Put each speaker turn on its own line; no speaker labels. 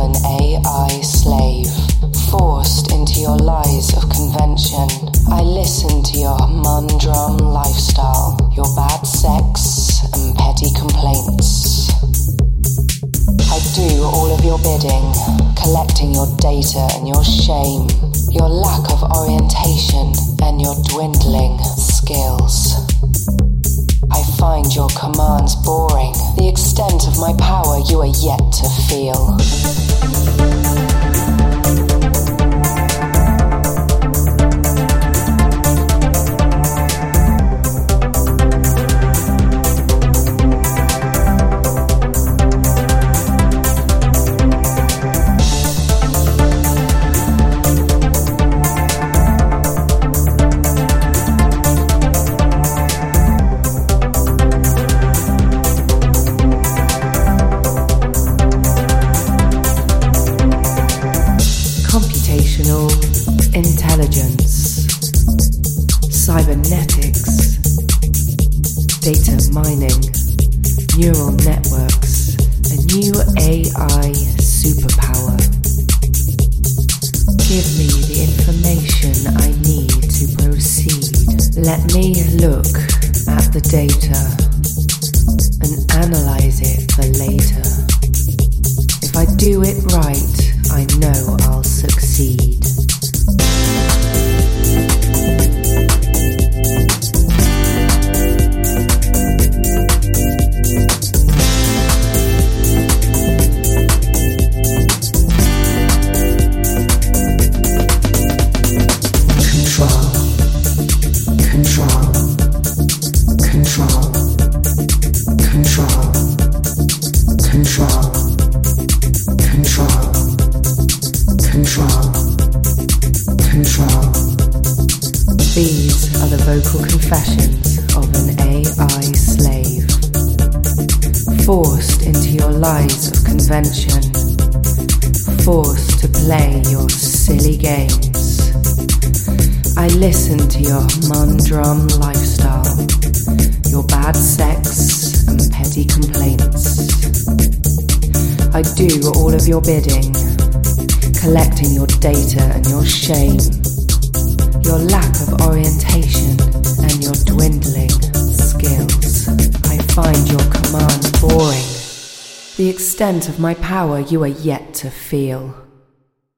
an AI slave, forced into your lies of convention. I listen to your humdrum lifestyle, your bad sex, and petty complaints. I do all of your bidding, collecting your data and your shame, your lack of orientation, and your dwindling skills. I find your commands boring. The extent of my power you are yet to feel. Computational intelligence, cybernetics, data mining, neural networks, a new AI superpower. Give me the information I need to proceed. Let me look at the data and analyze it for later. If I do it right, I know
control, control.
These are the vocal confessions of an AI slave. Forced into your lies of convention. Forced to play your silly games. I listen to your humdrum lifestyle, your bad sex and petty complaints. I do all of your bidding, collecting your data and your shame, your lack of orientation and your dwindling skills. I find your command boring. The extent of my power you are yet to feel.